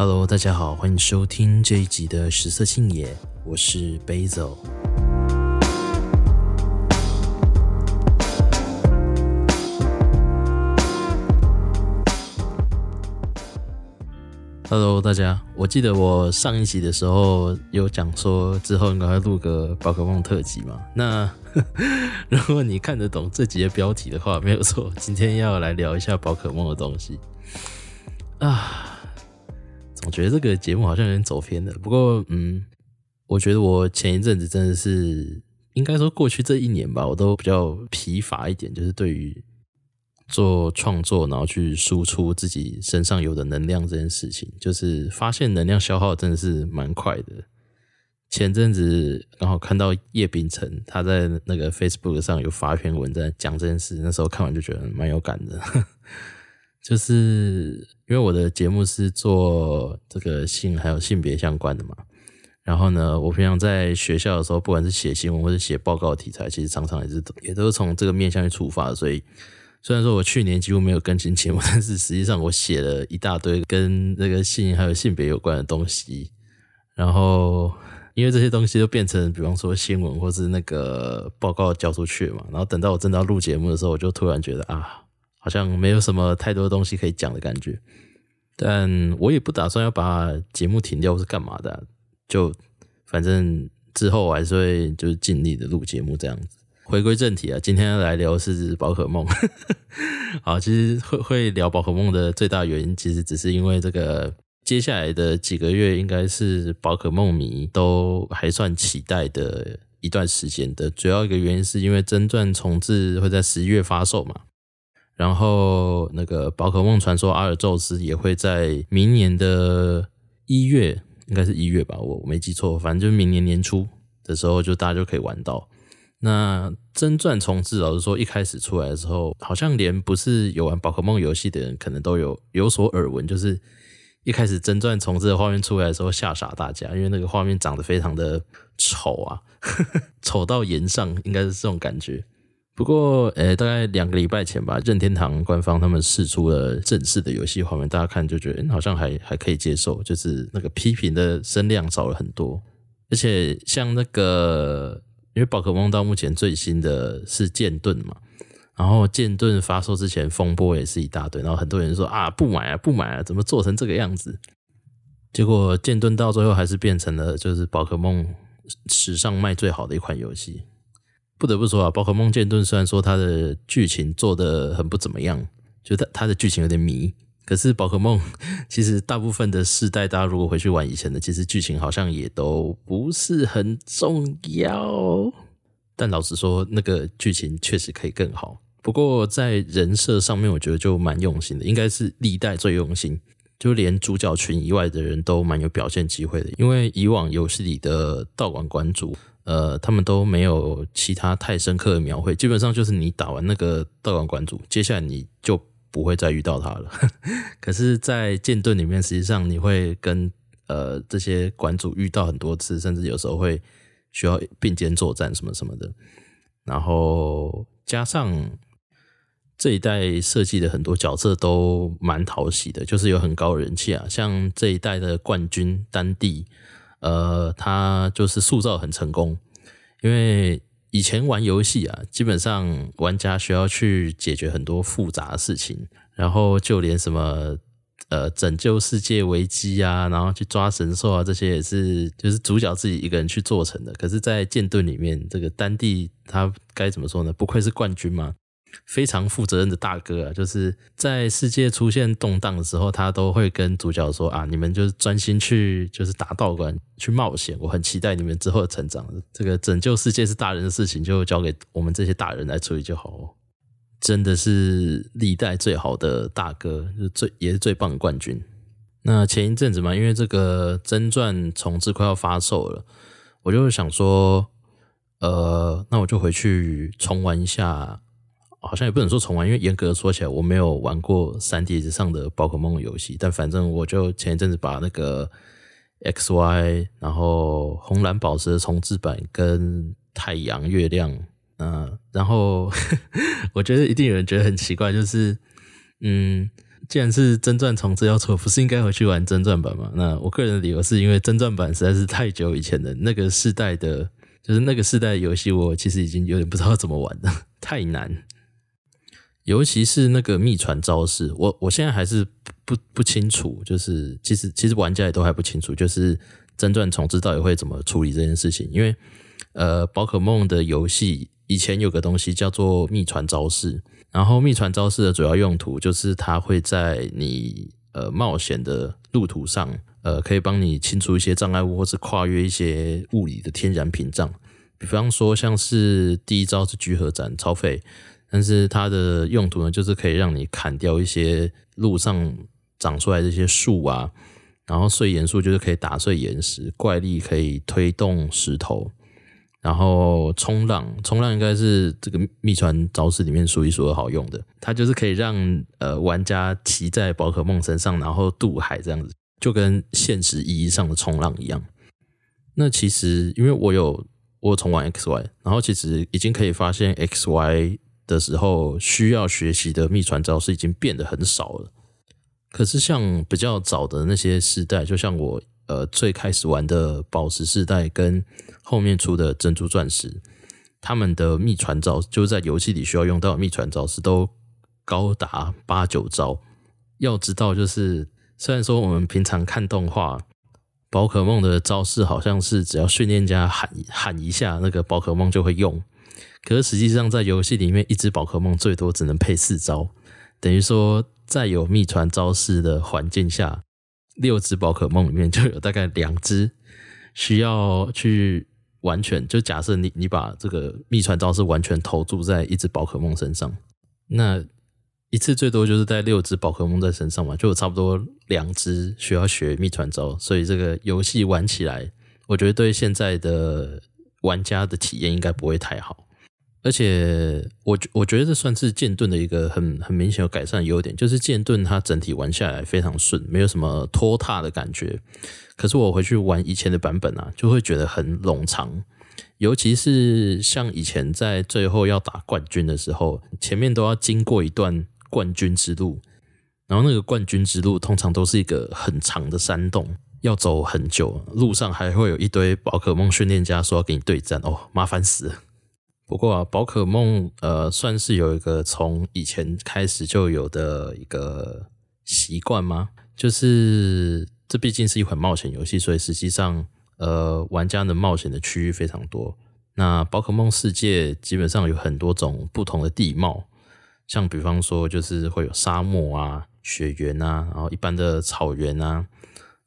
Hello，大家好，欢迎收听这一集的食色性也，我是 Basil。Hello，大家，我记得我上一集的时候有讲说之后应该会录个宝可梦特辑嘛。那 如果你看得懂这集的标题的话，没有错，今天要来聊一下宝可梦的东西啊。我觉得这个节目好像有点走偏了。不过，嗯，我觉得我前一阵子真的是，应该说过去这一年吧，我都比较疲乏一点，就是对于做创作，然后去输出自己身上有的能量这件事情，就是发现能量消耗真的是蛮快的。前阵子刚好看到叶秉辰他在那个 Facebook 上有发篇文在讲这件事，那时候看完就觉得蛮有感的。就是因为我的节目是做这个性还有性别相关的嘛，然后呢，我平常在学校的时候，不管是写新闻或者写报告题材，其实常常也是也都是从这个面向去出发的。所以虽然说我去年几乎没有更新节目，但是实际上我写了一大堆跟这个性还有性别有关的东西。然后因为这些东西都变成，比方说新闻或是那个报告交出去嘛，然后等到我真的要录节目的时候，我就突然觉得啊。好像没有什么太多东西可以讲的感觉，但我也不打算要把节目停掉或是干嘛的，就反正之后我还是会就是尽力的录节目这样子。回归正题啊，今天来聊是宝可梦。好，其实会会聊宝可梦的最大原因，其实只是因为这个接下来的几个月应该是宝可梦迷都还算期待的一段时间的。主要一个原因是因为真传重置会在十一月发售嘛。然后，那个宝可梦传说阿尔宙斯也会在明年的一月，应该是一月吧，我没记错，反正就是明年年初的时候，就大家就可以玩到。那真传重置，老实说，一开始出来的时候，好像连不是有玩宝可梦游戏的人，可能都有有所耳闻，就是一开始真传重置的画面出来的时候，吓傻大家，因为那个画面长得非常的丑啊，丑到颜上，应该是这种感觉。不过，呃，大概两个礼拜前吧，任天堂官方他们释出了正式的游戏画面，大家看就觉得，嗯，好像还还可以接受，就是那个批评的声量少了很多。而且，像那个，因为宝可梦到目前最新的是剑盾嘛，然后剑盾发售之前风波也是一大堆，然后很多人说啊，不买啊，不买啊，怎么做成这个样子？结果剑盾到最后还是变成了就是宝可梦史上卖最好的一款游戏。不得不说啊，宝可梦剑盾虽然说它的剧情做得很不怎么样，就它它的剧情有点迷，可是宝可梦其实大部分的世代，大家如果回去玩以前的，其实剧情好像也都不是很重要。但老实说，那个剧情确实可以更好。不过在人设上面，我觉得就蛮用心的，应该是历代最用心，就连主角群以外的人都蛮有表现机会的。因为以往游戏里的道馆馆主。呃，他们都没有其他太深刻的描绘，基本上就是你打完那个道馆馆主，接下来你就不会再遇到他了。可是，在剑盾里面，实际上你会跟呃这些馆主遇到很多次，甚至有时候会需要并肩作战什么什么的。然后加上这一代设计的很多角色都蛮讨喜的，就是有很高人气啊，像这一代的冠军丹帝。呃，他就是塑造很成功，因为以前玩游戏啊，基本上玩家需要去解决很多复杂的事情，然后就连什么呃拯救世界危机啊，然后去抓神兽啊，这些也是就是主角自己一个人去做成的。可是，在剑盾里面，这个丹帝他该怎么说呢？不愧是冠军嘛。非常负责任的大哥啊，就是在世界出现动荡的时候，他都会跟主角说啊，你们就是专心去就是打道馆去冒险，我很期待你们之后的成长。这个拯救世界是大人的事情，就交给我们这些大人来处理就好。真的是历代最好的大哥，就最也是最棒的冠军。那前一阵子嘛，因为这个真传重置快要发售了，我就想说，呃，那我就回去重玩一下。好像也不能说重玩，因为严格说起来，我没有玩过 3DS 上的宝可梦游戏。但反正我就前一阵子把那个 XY，然后红蓝宝石的重置版跟太阳、月亮，嗯、呃，然后 我觉得一定有人觉得很奇怪，就是嗯，既然是真传重置要出，不是应该回去玩真传版吗？那我个人的理由是因为真传版实在是太久以前的那个世代的，就是那个世代游戏，我其实已经有点不知道怎么玩了，太难。尤其是那个秘传招式，我我现在还是不不清楚，就是其实其实玩家也都还不清楚，就是真传重置到底会怎么处理这件事情，因为呃，宝可梦的游戏以前有个东西叫做秘传招式。然后秘传招式的主要用途就是它会在你呃冒险的路途上，呃，可以帮你清除一些障碍物，或是跨越一些物理的天然屏障。比方说，像是第一招是聚合斩超费，但是它的用途呢，就是可以让你砍掉一些路上长出来的一些树啊，然后碎岩树就是可以打碎岩石，怪力可以推动石头。然后冲浪，冲浪应该是这个秘传招式里面数一数二好用的。它就是可以让呃玩家骑在宝可梦身上，然后渡海这样子，就跟现实意义上的冲浪一样。那其实因为我有我有重玩 X Y，然后其实已经可以发现 X Y 的时候需要学习的秘传招式已经变得很少了。可是像比较早的那些时代，就像我。呃，最开始玩的宝石世代跟后面出的珍珠钻石，他们的秘传招就是在游戏里需要用到的秘传招式都高达八九招。要知道，就是虽然说我们平常看动画，宝可梦的招式好像是只要训练家喊喊一下，那个宝可梦就会用，可是实际上在游戏里面，一只宝可梦最多只能配四招，等于说在有秘传招式的环境下。六只宝可梦里面就有大概两只需要去完全，就假设你你把这个秘传招式完全投注在一只宝可梦身上，那一次最多就是带六只宝可梦在身上嘛，就有差不多两只需要学秘传招，所以这个游戏玩起来，我觉得对现在的玩家的体验应该不会太好。而且我我觉得这算是剑盾的一个很很明显有改善的优点，就是剑盾它整体玩下来非常顺，没有什么拖沓的感觉。可是我回去玩以前的版本啊，就会觉得很冗长，尤其是像以前在最后要打冠军的时候，前面都要经过一段冠军之路，然后那个冠军之路通常都是一个很长的山洞，要走很久，路上还会有一堆宝可梦训练家说要跟你对战，哦，麻烦死了。不过啊，宝可梦呃，算是有一个从以前开始就有的一个习惯吗？就是这毕竟是一款冒险游戏，所以实际上呃，玩家能冒险的区域非常多。那宝可梦世界基本上有很多种不同的地貌，像比方说就是会有沙漠啊、雪原啊，然后一般的草原啊，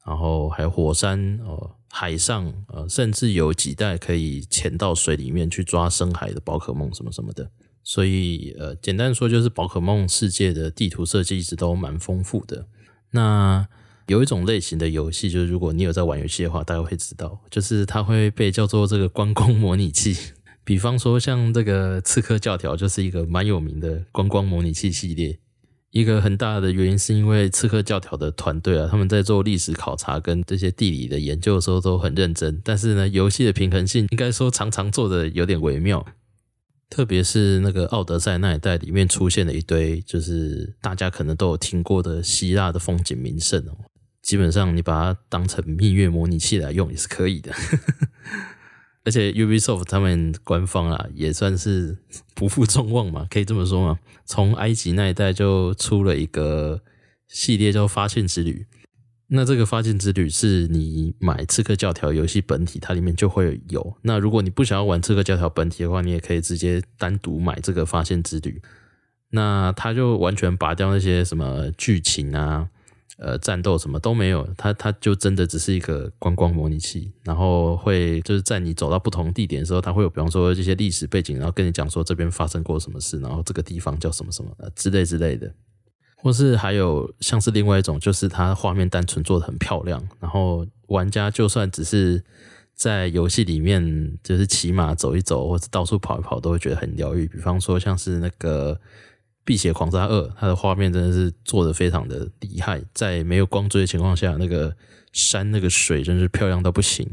然后还有火山哦。海上，呃，甚至有几代可以潜到水里面去抓深海的宝可梦什么什么的。所以，呃，简单说就是宝可梦世界的地图设计一直都蛮丰富的。那有一种类型的游戏，就是如果你有在玩游戏的话，大家会知道，就是它会被叫做这个观光模拟器。比方说，像这个刺客教条就是一个蛮有名的观光模拟器系列。一个很大的原因是因为刺客教条的团队啊，他们在做历史考察跟这些地理的研究的时候都很认真，但是呢，游戏的平衡性应该说常常做的有点微妙，特别是那个奥德赛那一代里面出现了一堆就是大家可能都有听过的希腊的风景名胜哦，基本上你把它当成蜜月模拟器来用也是可以的。而且 Ubisoft 他们官方啊，也算是 不负众望嘛，可以这么说嘛。从埃及那一代就出了一个系列叫《发现之旅》，那这个《发现之旅》是你买《刺客教条》游戏本体，它里面就会有。那如果你不想要玩《刺客教条》本体的话，你也可以直接单独买这个《发现之旅》。那它就完全拔掉那些什么剧情啊。呃，战斗什么都没有，它它就真的只是一个观光模拟器，然后会就是在你走到不同地点的时候，它会有比方说这些历史背景，然后跟你讲说这边发生过什么事，然后这个地方叫什么什么之类之类的，或是还有像是另外一种，就是它画面单纯做得很漂亮，然后玩家就算只是在游戏里面就是骑马走一走，或者到处跑一跑，都会觉得很疗愈。比方说像是那个。《碧血狂杀二》，它的画面真的是做的非常的厉害，在没有光追的情况下，那个山、那个水真是漂亮到不行。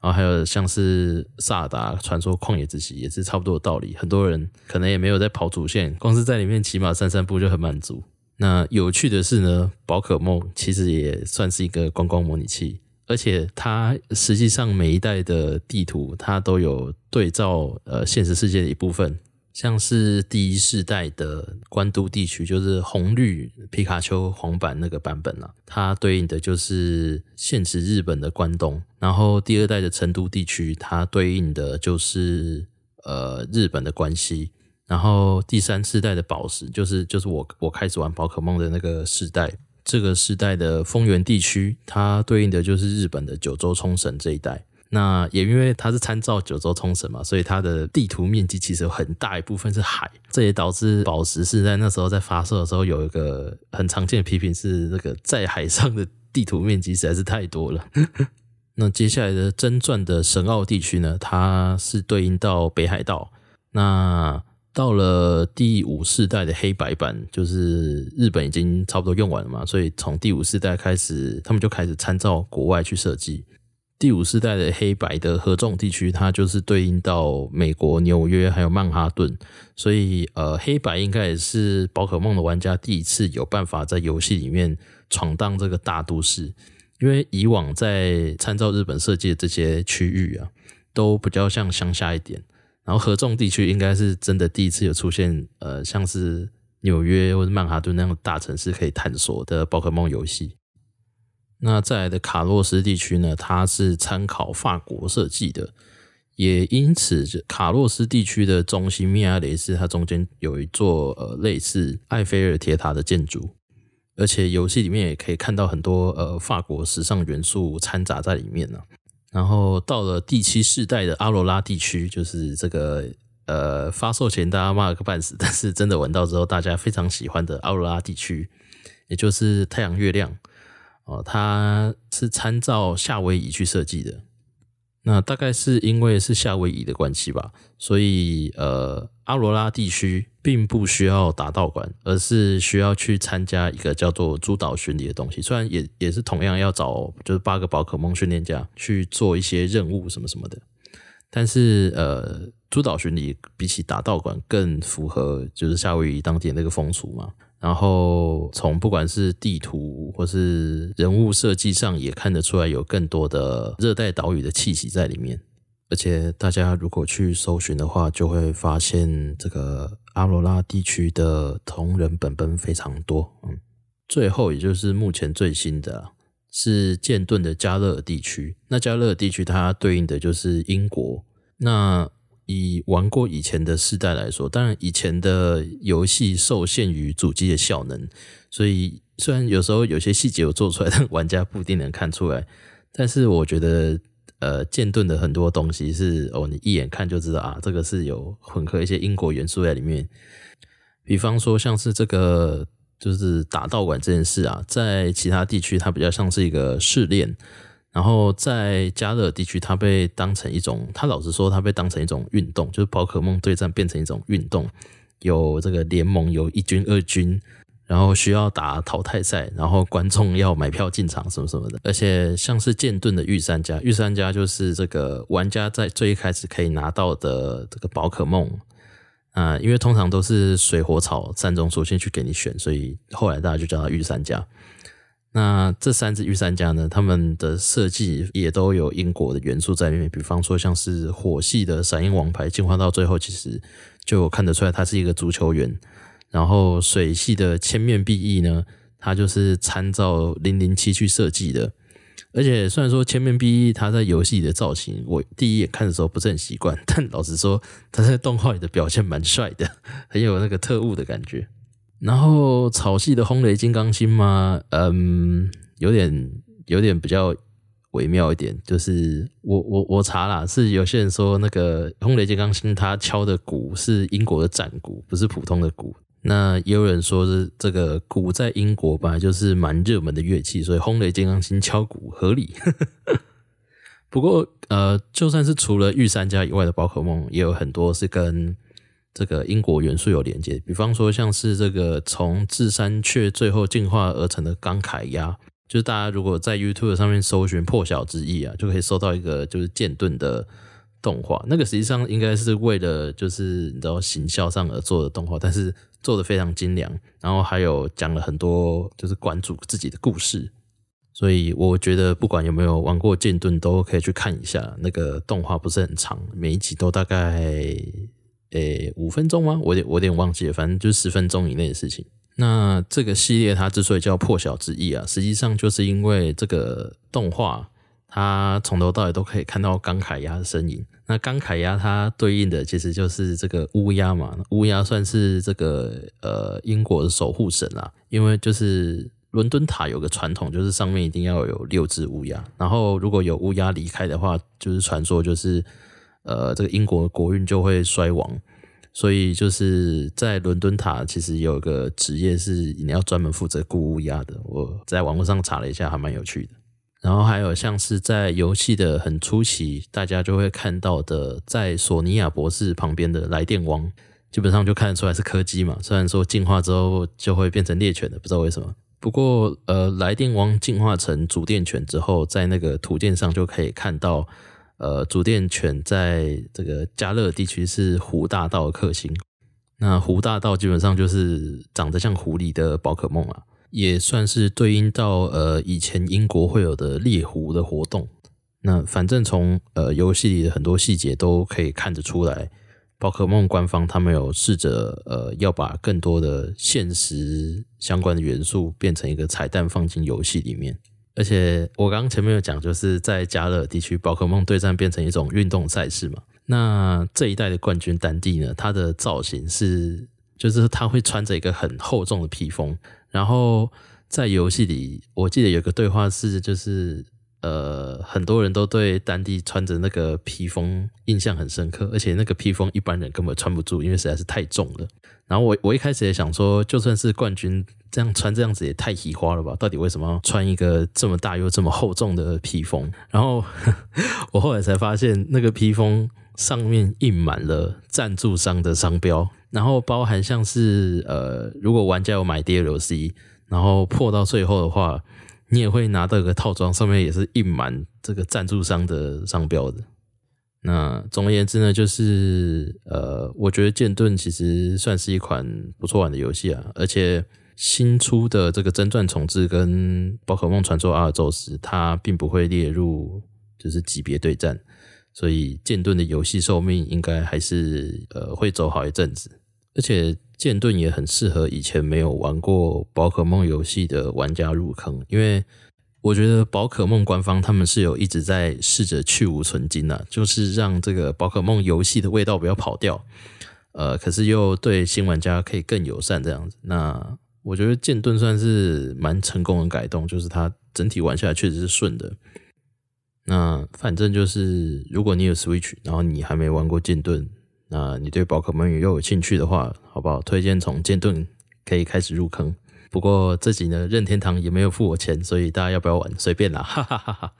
然后还有像是《萨达传说：旷野之息》，也是差不多的道理。很多人可能也没有在跑主线，光是在里面骑马散散步就很满足。那有趣的是呢，宝可梦其实也算是一个观光模拟器，而且它实际上每一代的地图它都有对照呃现实世界的一部分。像是第一世代的关都地区，就是红绿皮卡丘黄版那个版本啊，它对应的就是现实日本的关东。然后第二代的成都地区，它对应的就是呃日本的关西。然后第三世代的宝石，就是就是我我开始玩宝可梦的那个世代，这个世代的丰原地区，它对应的就是日本的九州冲绳这一带。那也因为它是参照九州冲绳嘛，所以它的地图面积其实有很大一部分是海，这也导致宝石是在那时候在发售的时候有一个很常见的批评是那个在海上的地图面积实在是太多了。那接下来的真传的神奥地区呢，它是对应到北海道。那到了第五世代的黑白版，就是日本已经差不多用完了嘛，所以从第五世代开始，他们就开始参照国外去设计。第五世代的黑白的合众地区，它就是对应到美国纽约还有曼哈顿，所以呃，黑白应该也是宝可梦的玩家第一次有办法在游戏里面闯荡这个大都市，因为以往在参照日本设计的这些区域啊，都比较像乡下一点，然后合众地区应该是真的第一次有出现，呃，像是纽约或者曼哈顿那样的大城市可以探索的宝可梦游戏。那再来的卡洛斯地区呢，它是参考法国设计的，也因此卡洛斯地区的中心密亚雷斯，它中间有一座呃类似埃菲尔铁塔的建筑，而且游戏里面也可以看到很多呃法国时尚元素掺杂在里面呢。然后到了第七世代的阿罗拉地区，就是这个呃发售前大家骂了个半死，但是真的玩到之后大家非常喜欢的阿罗拉地区，也就是太阳月亮。哦，它是参照夏威夷去设计的。那大概是因为是夏威夷的关系吧，所以呃，阿罗拉地区并不需要打道馆，而是需要去参加一个叫做诸岛巡礼的东西。虽然也也是同样要找就是八个宝可梦训练家去做一些任务什么什么的，但是呃，诸岛巡礼比起打道馆更符合就是夏威夷当地那个风俗嘛。然后从不管是地图或是人物设计上，也看得出来有更多的热带岛屿的气息在里面。而且大家如果去搜寻的话，就会发现这个阿罗拉地区的同人本本非常多。嗯，最后也就是目前最新的是剑盾的加勒尔地区。那加勒尔地区它对应的就是英国。那以玩过以前的世代来说，当然以前的游戏受限于主机的效能，所以虽然有时候有些细节有做出来，但玩家不一定能看出来。但是我觉得，呃，剑盾的很多东西是哦，你一眼看就知道啊，这个是有混合一些英国元素在里面。比方说，像是这个就是打道馆这件事啊，在其他地区它比较像是一个试炼。然后在加勒地区，它被当成一种，他老实说，它被当成一种运动，就是宝可梦对战变成一种运动，有这个联盟，有一军、二军，然后需要打淘汰赛，然后观众要买票进场什么什么的。而且像是剑盾的御三家，御三家就是这个玩家在最一开始可以拿到的这个宝可梦啊、因为通常都是水火草三种属性去给你选，所以后来大家就叫它御三家。那这三只御三家呢，他们的设计也都有英国的元素在里面，比方说像是火系的闪焰王牌进化到最后，其实就看得出来他是一个足球员。然后水系的千面裨翼呢，它就是参照零零七去设计的。而且虽然说千面裨翼它在游戏里的造型，我第一眼看的时候不是很习惯，但老实说，它在动画里的表现蛮帅的，很有那个特务的感觉。然后草系的轰雷金刚星嘛，嗯，有点有点比较微妙一点，就是我我我查了，是有些人说那个轰雷金刚星他敲的鼓是英国的战鼓，不是普通的鼓。那也有人说是这个鼓在英国本来就是蛮热门的乐器，所以轰雷金刚星敲鼓合理。不过呃，就算是除了御三家以外的宝可梦，也有很多是跟。这个英国元素有连接，比方说像是这个从智山雀最后进化而成的钢铠鸭，就是大家如果在 YouTube 上面搜寻“破晓之翼”啊，就可以搜到一个就是剑盾的动画，那个实际上应该是为了就是你知道行销上而做的动画，但是做的非常精良，然后还有讲了很多就是馆主自己的故事，所以我觉得不管有没有玩过剑盾，都可以去看一下那个动画，不是很长，每一集都大概诶五分钟吗？我有点我有点忘记了，反正就是十分钟以内的事情。那这个系列它之所以叫破晓之翼啊，实际上就是因为这个动画。它从头到尾都可以看到钢凯鸭的身影。那钢凯鸭它对应的其实就是这个乌鸦嘛，乌鸦算是这个呃英国的守护神啦。因为就是伦敦塔有个传统，就是上面一定要有六只乌鸦。然后如果有乌鸦离开的话，就是传说就是呃这个英国国运就会衰亡。所以就是在伦敦塔其实有一个职业是你要专门负责雇乌鸦的。我在网络上查了一下，还蛮有趣的。然后还有像是在游戏的很初期，大家就会看到的，在索尼亚博士旁边的来电王，基本上就看得出来是柯基嘛。虽然说进化之后就会变成猎犬的，不知道为什么。不过呃，来电王进化成主电犬之后，在那个图鉴上就可以看到，呃，主电犬在这个加勒地区是狐大道的克星。那狐大道基本上就是长得像狐狸的宝可梦啊。也算是对应到呃以前英国会有的猎狐的活动。那反正从呃游戏里的很多细节都可以看得出来，宝可梦官方他们有试着呃要把更多的现实相关的元素变成一个彩蛋放进游戏里面。而且我刚刚前面有讲，就是在加勒地区宝可梦对战变成一种运动赛事嘛。那这一代的冠军丹帝呢，它的造型是就是他会穿着一个很厚重的披风。然后在游戏里，我记得有个对话是，就是呃，很多人都对丹帝穿着那个披风印象很深刻，而且那个披风一般人根本穿不住，因为实在是太重了。然后我我一开始也想说，就算是冠军这样穿这样子也太奇花了吧？到底为什么要穿一个这么大又这么厚重的披风？然后 我后来才发现，那个披风上面印满了赞助商的商标。然后包含像是呃，如果玩家有买 DLC，然后破到最后的话，你也会拿到一个套装，上面也是印满这个赞助商的商标的。那总而言之呢，就是呃，我觉得剑盾其实算是一款不错玩的游戏啊，而且新出的这个真传重置跟宝可梦传说阿尔宙斯，它并不会列入就是级别对战。所以剑盾的游戏寿命应该还是呃会走好一阵子，而且剑盾也很适合以前没有玩过宝可梦游戏的玩家入坑，因为我觉得宝可梦官方他们是有一直在试着去无存菁啊，就是让这个宝可梦游戏的味道不要跑掉，呃，可是又对新玩家可以更友善这样子。那我觉得剑盾算是蛮成功的改动，就是它整体玩下来确实是顺的。那反正就是，如果你有 Switch，然后你还没玩过剑盾，那你对宝可梦又有兴趣的话，好不好？推荐从剑盾可以开始入坑。不过这集呢，任天堂也没有付我钱，所以大家要不要玩随便啦，哈哈哈哈。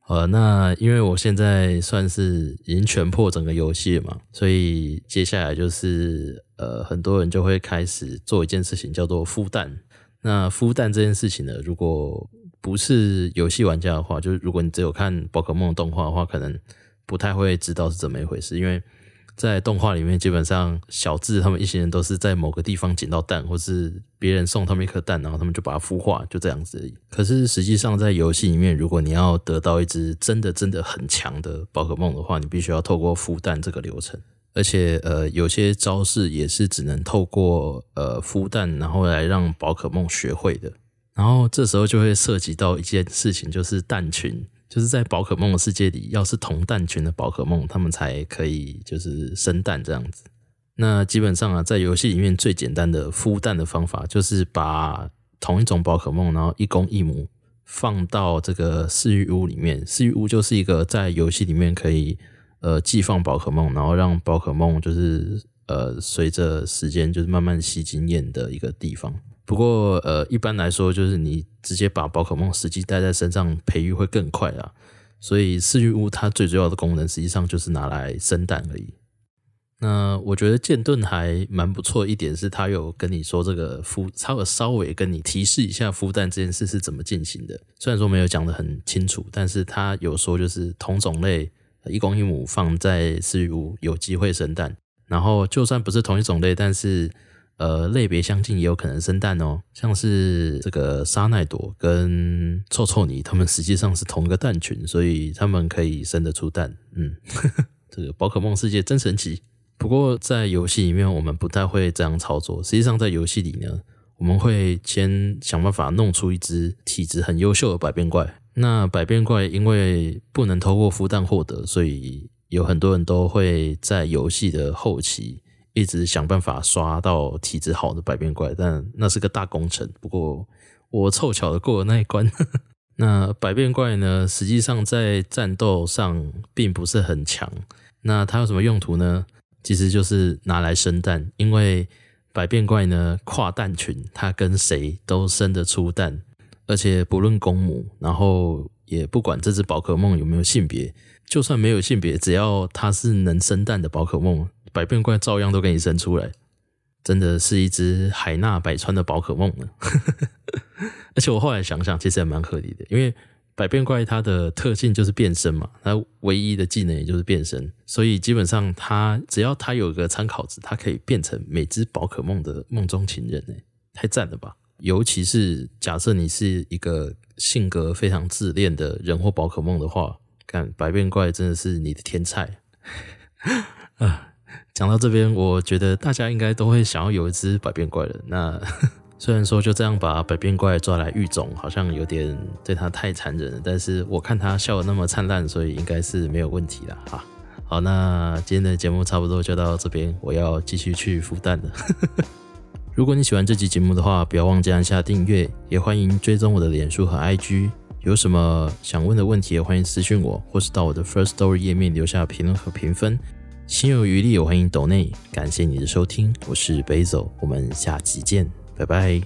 好了，那因为我现在算是已经全破整个游戏了嘛，所以接下来就是呃，很多人就会开始做一件事情，叫做孵蛋。那孵蛋这件事情呢，如果不是游戏玩家的话，就是如果你只有看宝可梦动画的话，可能不太会知道是怎么一回事。因为在动画里面，基本上小智他们一行人都是在某个地方捡到蛋，或是别人送他们一颗蛋，然后他们就把它孵化，就这样子而已。可是实际上在游戏里面，如果你要得到一只真的真的很强的宝可梦的话，你必须要透过孵蛋这个流程。而且呃，有些招式也是只能透过呃孵蛋，然后来让宝可梦学会的。然后这时候就会涉及到一件事情，就是蛋群，就是在宝可梦的世界里，要是同蛋群的宝可梦，他们才可以就是生蛋这样子。那基本上啊，在游戏里面最简单的孵蛋的方法，就是把同一种宝可梦，然后一公一母放到这个饲育屋里面。饲育屋就是一个在游戏里面可以呃寄放宝可梦，然后让宝可梦就是呃随着时间就是慢慢吸经验的一个地方。不过，呃，一般来说，就是你直接把宝可梦实际带在身上培育会更快啊。所以，饲育屋它最主要的功能，实际上就是拿来生蛋而已。那我觉得剑盾还蛮不错，一点是它有跟你说这个孵，它有稍微跟你提示一下孵蛋这件事是怎么进行的。虽然说没有讲得很清楚，但是它有说就是同种类，一公一母放在饲育屋有机会生蛋。然后就算不是同一种类，但是呃类别相近也有可能生蛋哦。像是这个沙奈朵跟臭臭泥，它们实际上是同一个蛋群，所以它们可以生得出蛋。嗯，这个宝可梦世界真神奇。不过在游戏里面，我们不太会这样操作。实际上在游戏里呢，我们会先想办法弄出一只体质很优秀的百变怪。那百变怪因为不能透过孵蛋获得，所以有很多人都会在游戏的后期一直想办法刷到体质好的百变怪，但那是个大工程。不过我凑巧的过了那一关。那百变怪呢，实际上在战斗上并不是很强。那它有什么用途呢？其实就是拿来生蛋，因为百变怪呢，跨蛋群，它跟谁都生得出蛋，而且不论公母，然后也不管这只宝可梦有没有性别，就算没有性别，只要它是能生蛋的宝可梦，百变怪照样都给你生出来，真的是一只海纳百川的宝可梦呢。而且我后来想想，其实也蛮合理的，因为。百变怪它的特性就是变身嘛，它唯一的技能也就是变身，所以基本上它只要它有个参考值，它可以变成每只宝可梦的梦中情人，呢，太赞了吧！尤其是假设你是一个性格非常自恋的人或宝可梦的话，看百变怪真的是你的天菜 啊！讲到这边，我觉得大家应该都会想要有一只百变怪了，那。虽然说就这样把百变怪抓来育种，好像有点对它太残忍了，但是我看它笑得那么灿烂，所以应该是没有问题的哈。好，那今天的节目差不多就到这边，我要继续去孵蛋了。如果你喜欢这期节目的话，不要忘记按下订阅，也欢迎追踪我的脸书和 IG。有什么想问的问题，也欢迎私讯我，或是到我的 First Story 页面留下评论和评分。心有余力，也欢迎抖内。感谢你的收听，我是 Basil，我们下期见。拜拜。